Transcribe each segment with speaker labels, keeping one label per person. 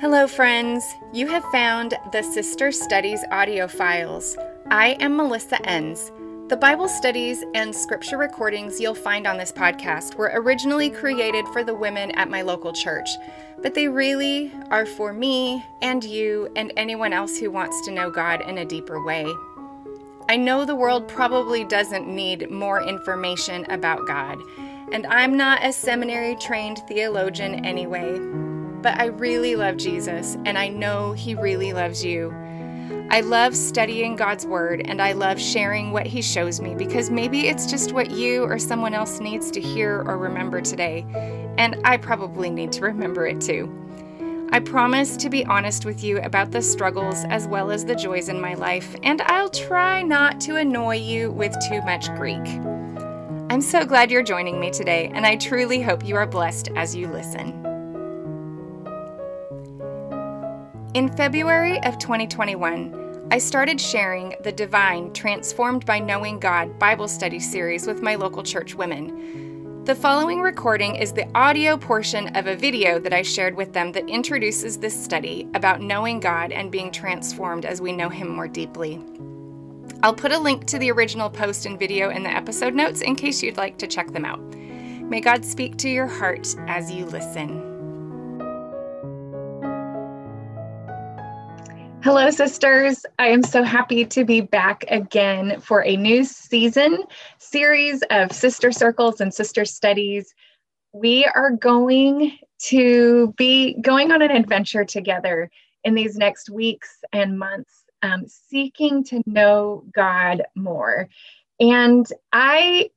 Speaker 1: Hello, friends. You have found the Sister Studies audio files. I am Melissa Enns. The Bible studies and scripture recordings you'll find on this podcast were originally created for the women at my local church, but they really are for me and you and anyone else who wants to know God in a deeper way. I know the world probably doesn't need more information about God, and I'm not a seminary trained theologian anyway but I really love Jesus, and I know He really loves you. I love studying God's Word, and I love sharing what He shows me because maybe it's just what you or someone else needs to hear or remember today, and I probably need to remember it too. I promise to be honest with you about the struggles as well as the joys in my life, and I'll try not to annoy you with too much Greek. I'm so glad you're joining me today, and I truly hope you are blessed as you listen. In February of 2021, I started sharing the Divine Transformed by Knowing God Bible Study series with my local church women. The following recording is the audio portion of a video that I shared with them that introduces this study about knowing God and being transformed as we know Him more deeply. I'll put a link to the original post and video in the episode notes in case you'd like to check them out. May God speak to your heart as you listen. Hello, sisters. I am so happy to be back again for a new season series of sister circles and sister studies. We are going to be going on an adventure together in these next weeks and months, um, seeking to know God more. And I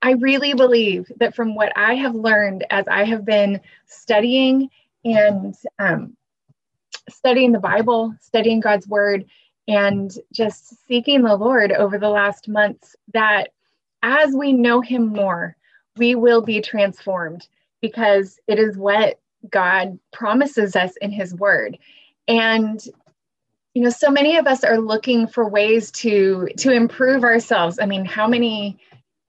Speaker 1: I really believe that from what I have learned as I have been studying and um, studying the Bible, studying God's word, and just seeking the Lord over the last months that as we know Him more, we will be transformed because it is what God promises us in His word. And you know so many of us are looking for ways to to improve ourselves i mean how many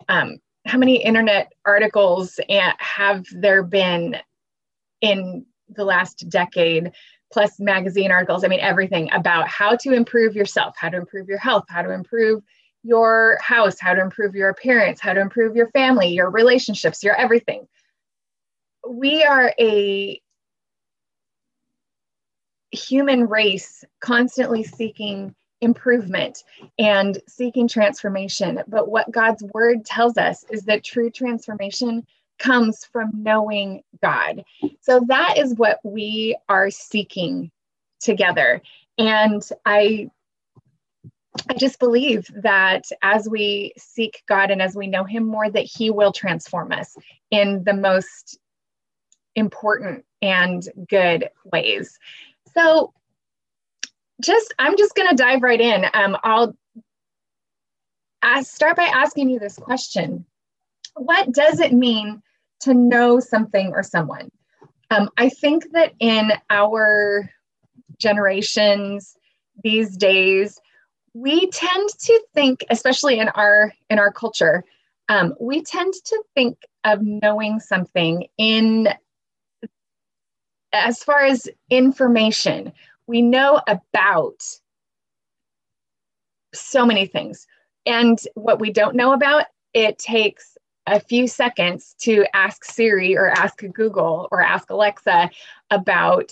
Speaker 1: um, how many internet articles have there been in the last decade plus magazine articles, I mean, everything about how to improve yourself, how to improve your health, how to improve your house, how to improve your appearance, how to improve your family, your relationships, your everything. We are a human race constantly seeking improvement and seeking transformation. But what God's word tells us is that true transformation comes from knowing God. So that is what we are seeking together. And I I just believe that as we seek God and as we know him more that he will transform us in the most important and good ways. So just I'm just going to dive right in. Um, I'll ask, start by asking you this question what does it mean to know something or someone? Um, I think that in our generations these days, we tend to think, especially in our in our culture, um, we tend to think of knowing something in as far as information. We know about so many things, and what we don't know about, it takes a few seconds to ask Siri or ask Google or ask Alexa about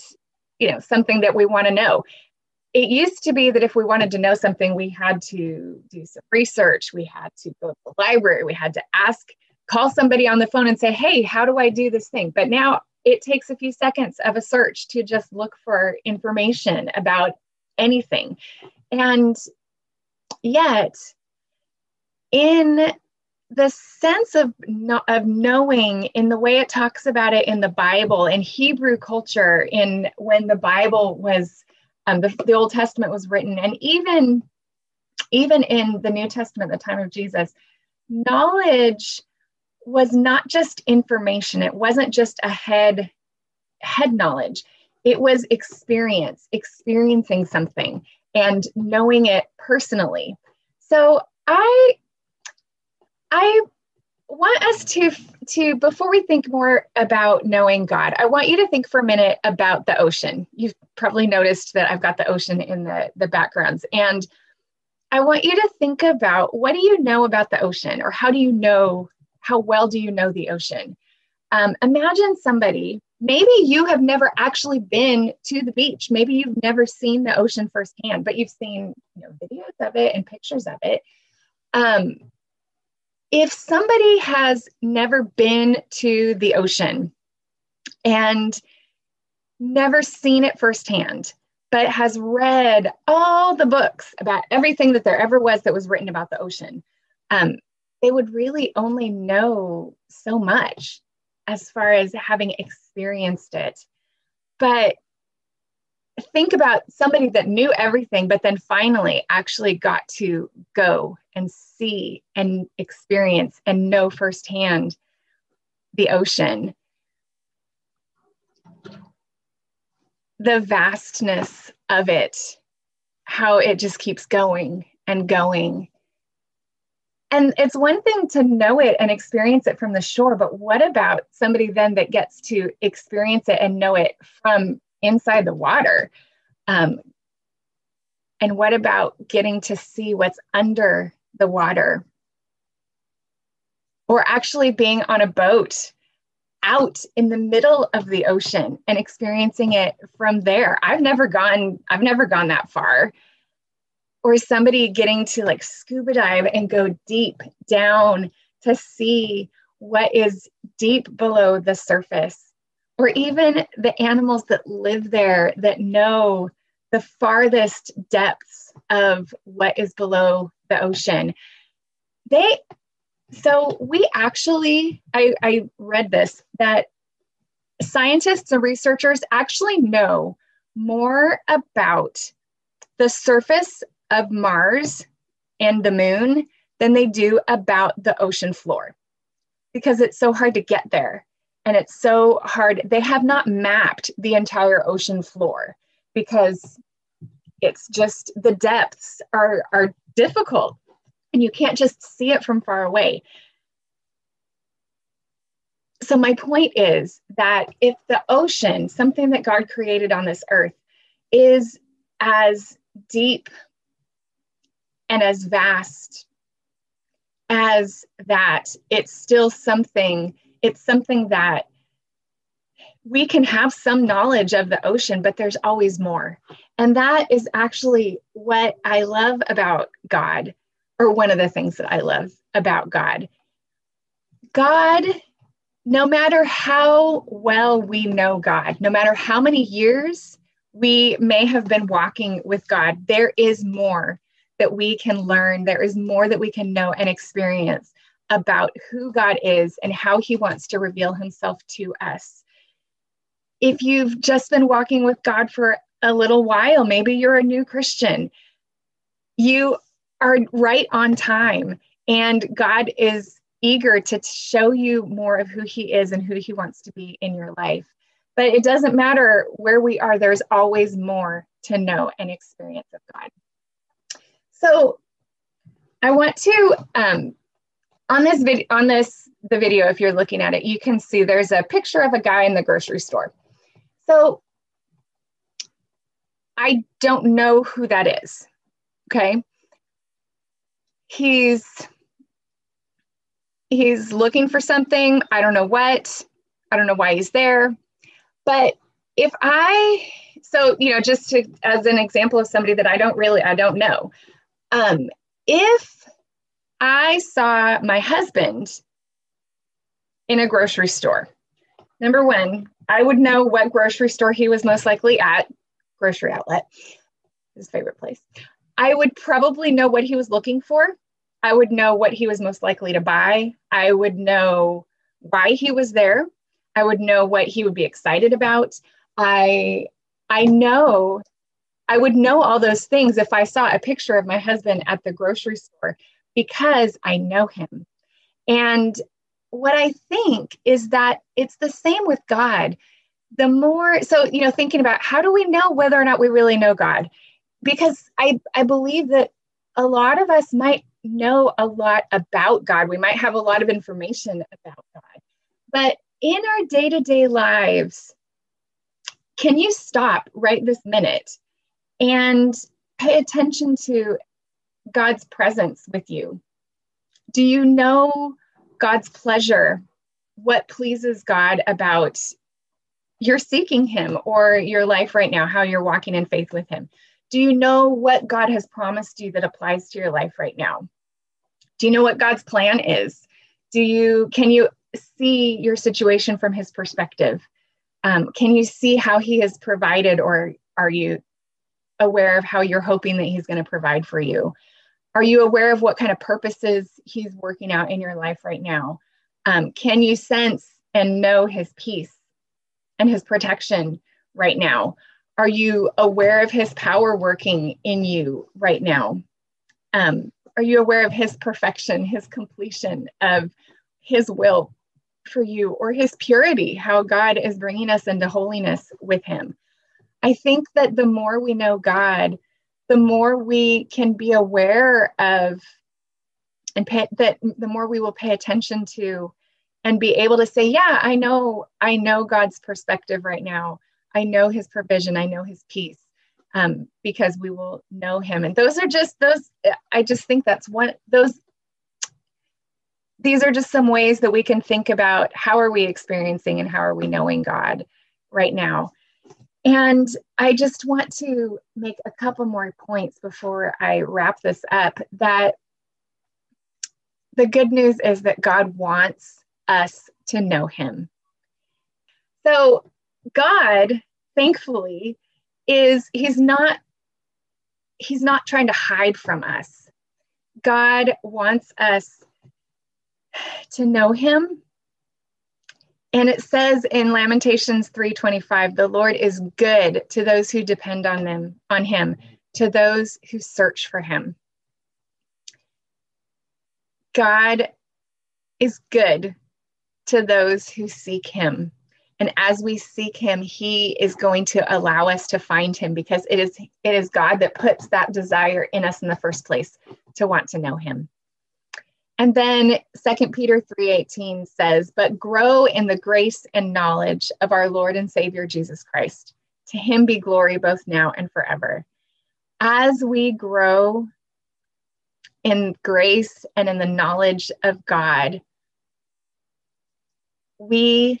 Speaker 1: you know something that we want to know. It used to be that if we wanted to know something, we had to do some research, we had to go to the library, we had to ask, call somebody on the phone and say, hey, how do I do this thing? But now it takes a few seconds of a search to just look for information about anything. And yet, in the sense of of knowing in the way it talks about it in the Bible in Hebrew culture in when the Bible was um, the, the Old Testament was written and even even in the New Testament the time of Jesus knowledge was not just information. It wasn't just a head head knowledge. It was experience experiencing something and knowing it personally. So I I want us to to before we think more about knowing God, I want you to think for a minute about the ocean. You've probably noticed that I've got the ocean in the the backgrounds and I want you to think about what do you know about the ocean or how do you know how well do you know the ocean? Um, imagine somebody, maybe you have never actually been to the beach. Maybe you've never seen the ocean firsthand, but you've seen you know, videos of it and pictures of it. Um, if somebody has never been to the ocean and never seen it firsthand, but has read all the books about everything that there ever was that was written about the ocean, um, they would really only know so much as far as having experienced it. But think about somebody that knew everything, but then finally actually got to go and see and experience and know firsthand the ocean. The vastness of it, how it just keeps going and going. And it's one thing to know it and experience it from the shore, but what about somebody then that gets to experience it and know it from inside the water? Um, and what about getting to see what's under the water? Or actually being on a boat out in the middle of the ocean and experiencing it from there. I've never gone, I've never gone that far. Or somebody getting to like scuba dive and go deep down to see what is deep below the surface or even the animals that live there that know the farthest depths of what is below the ocean. They, so we actually, I, I read this that scientists and researchers actually know more about the surface of Mars and the moon than they do about the ocean floor because it's so hard to get there and it's so hard. They have not mapped the entire ocean floor because it's just the depths are, are difficult and you can't just see it from far away. So, my point is that if the ocean, something that God created on this earth, is as deep and as vast as that, it's still something it's something that we can have some knowledge of the ocean, but there's always more. And that is actually what I love about God, or one of the things that I love about God. God, no matter how well we know God, no matter how many years we may have been walking with God, there is more that we can learn. There is more that we can know and experience about who God is and how he wants to reveal himself to us. If you've just been walking with God for a little while, maybe you're a new Christian, you are right on time, and God is eager to show you more of who he is and who he wants to be in your life. But it doesn't matter where we are, there's always more to know and experience of God. So I want to um, on this video on this the video if you're looking at it you can see there's a picture of a guy in the grocery store. So i don't know who that is okay? He's he's looking for something. I don't know what. I don't know why he's there. But if i so you know just to as an example of somebody that i don't really i don't know. Um if I saw my husband in a grocery store. Number one, I would know what grocery store he was most likely at, grocery outlet, his favorite place. I would probably know what he was looking for. I would know what he was most likely to buy. I would know why he was there. I would know what he would be excited about. I I know I would know all those things if I saw a picture of my husband at the grocery store because I know him. And what I think is that it's the same with God. The more, so, you know, thinking about how do we know whether or not we really know God? Because I, I believe that a lot of us might know a lot about God. We might have a lot of information about God. But in our day to day lives, can you stop right this minute and pay attention to God's presence with you? Do you know God's pleasure? What pleases God about you're seeking Him or your life right now, how you're walking in faith with Him? Do you know what God has promised you that applies to your life right now? Do you know what God's plan is? Do you can you see your situation from his perspective? Um, can you see how he has provided or are you aware of how you're hoping that he's going to provide for you? Are you aware of what kind of purposes he's working out in your life right now? Um, can you sense and know his peace and his protection right now? Are you aware of his power working in you right now? Um, are you aware of his perfection, his completion of his will for you, or his purity, how God is bringing us into holiness with him? I think that the more we know God, the more we can be aware of and pay, that the more we will pay attention to and be able to say yeah i know i know god's perspective right now I know his provision, I know his peace. Um, because we will know him. And those are just those, I just think that's one, those, these are just some ways that we can think about how are we experiencing and how are we knowing God right now. And I just want to make a couple more points before I wrap this up that the good news is that God wants us to know him. So God, thankfully, is he's not he's not trying to hide from us. God wants us to know him. And it says in Lamentations 3:25, the Lord is good to those who depend on them, on him, to those who search for him. God is good to those who seek him. And as we seek him, he is going to allow us to find him because it is it is God that puts that desire in us in the first place to want to know him. And then Second Peter 3:18 says, "But grow in the grace and knowledge of our Lord and Savior Jesus Christ. To him be glory both now and forever." As we grow in grace and in the knowledge of God, we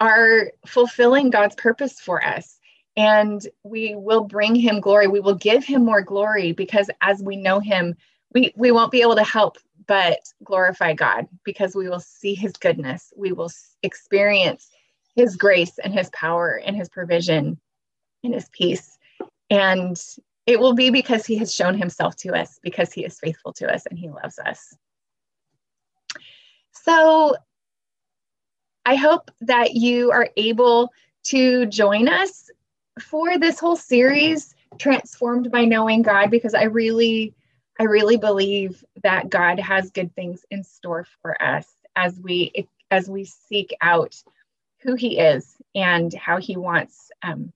Speaker 1: are fulfilling God's purpose for us. And we will bring him glory. We will give him more glory because as we know him, we, we won't be able to help but glorify God because we will see his goodness. We will experience his grace and his power and his provision and his peace. And it will be because he has shown himself to us, because he is faithful to us and he loves us. So I hope that you are able to join us for this whole series, Transformed by Knowing God, because I really, I really believe that God has good things in store for us as we as we seek out who He is and how He wants um,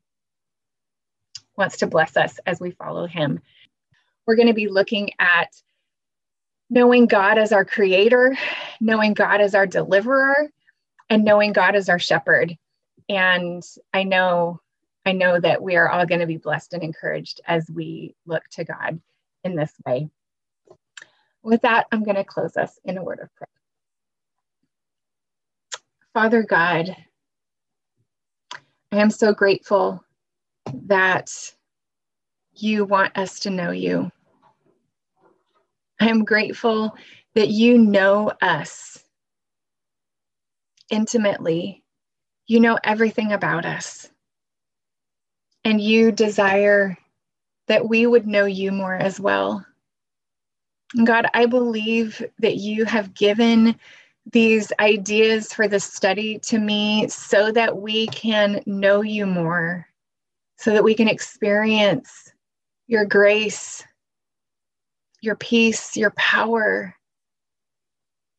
Speaker 1: wants to bless us as we follow Him. We're going to be looking at knowing God as our creator, knowing God as our deliverer, and knowing God as our shepherd. And I know, I know that we are all going to be blessed and encouraged as we look to God in this way. With that, I'm going to close us in a word of prayer. Father God, I am so grateful that you want us to know you. I am grateful that you know us intimately. You know everything about us. And you desire that we would know you more as well. God, I believe that you have given these ideas for the study to me so that we can know you more, so that we can experience your grace, your peace, your power,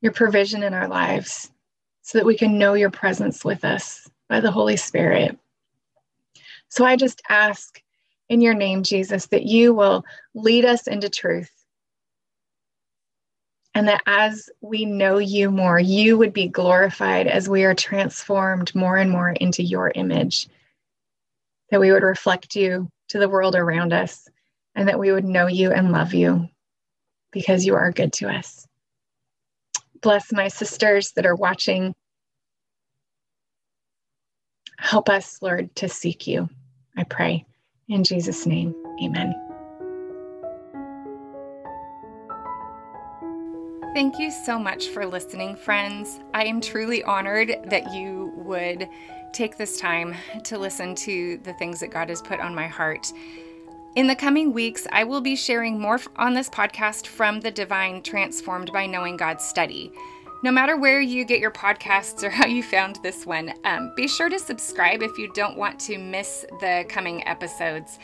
Speaker 1: your provision in our lives so that we can know your presence with us by the Holy Spirit. So I just ask in your name, Jesus, that you will lead us into truth, And that as we know you more, you would be glorified as we are transformed more and more into your image. That we would reflect you to the world around us, and that we would know you and love you because you are good to us. Bless my sisters that are watching. Help us, Lord, to seek you. I pray. In Jesus' name, amen. Thank you so much for listening, friends. I am truly honored that you would take this time to listen to the things that God has put on my heart. In the coming weeks, I will be sharing more on this podcast from the Divine Transformed by Knowing God study. No matter where you get your podcasts or how you found this one, um, be sure to subscribe if you don't want to miss the coming episodes.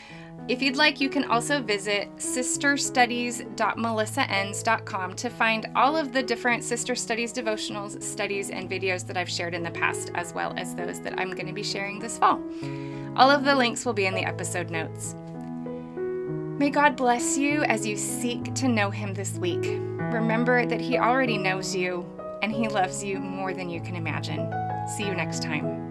Speaker 1: If you'd like, you can also visit sisterstudies.melissaenns.com to find all of the different Sister Studies devotionals, studies, and videos that I've shared in the past, as well as those that I'm going to be sharing this fall. All of the links will be in the episode notes. May God bless you as you seek to know Him this week. Remember that He already knows you and He loves you more than you can imagine. See you next time.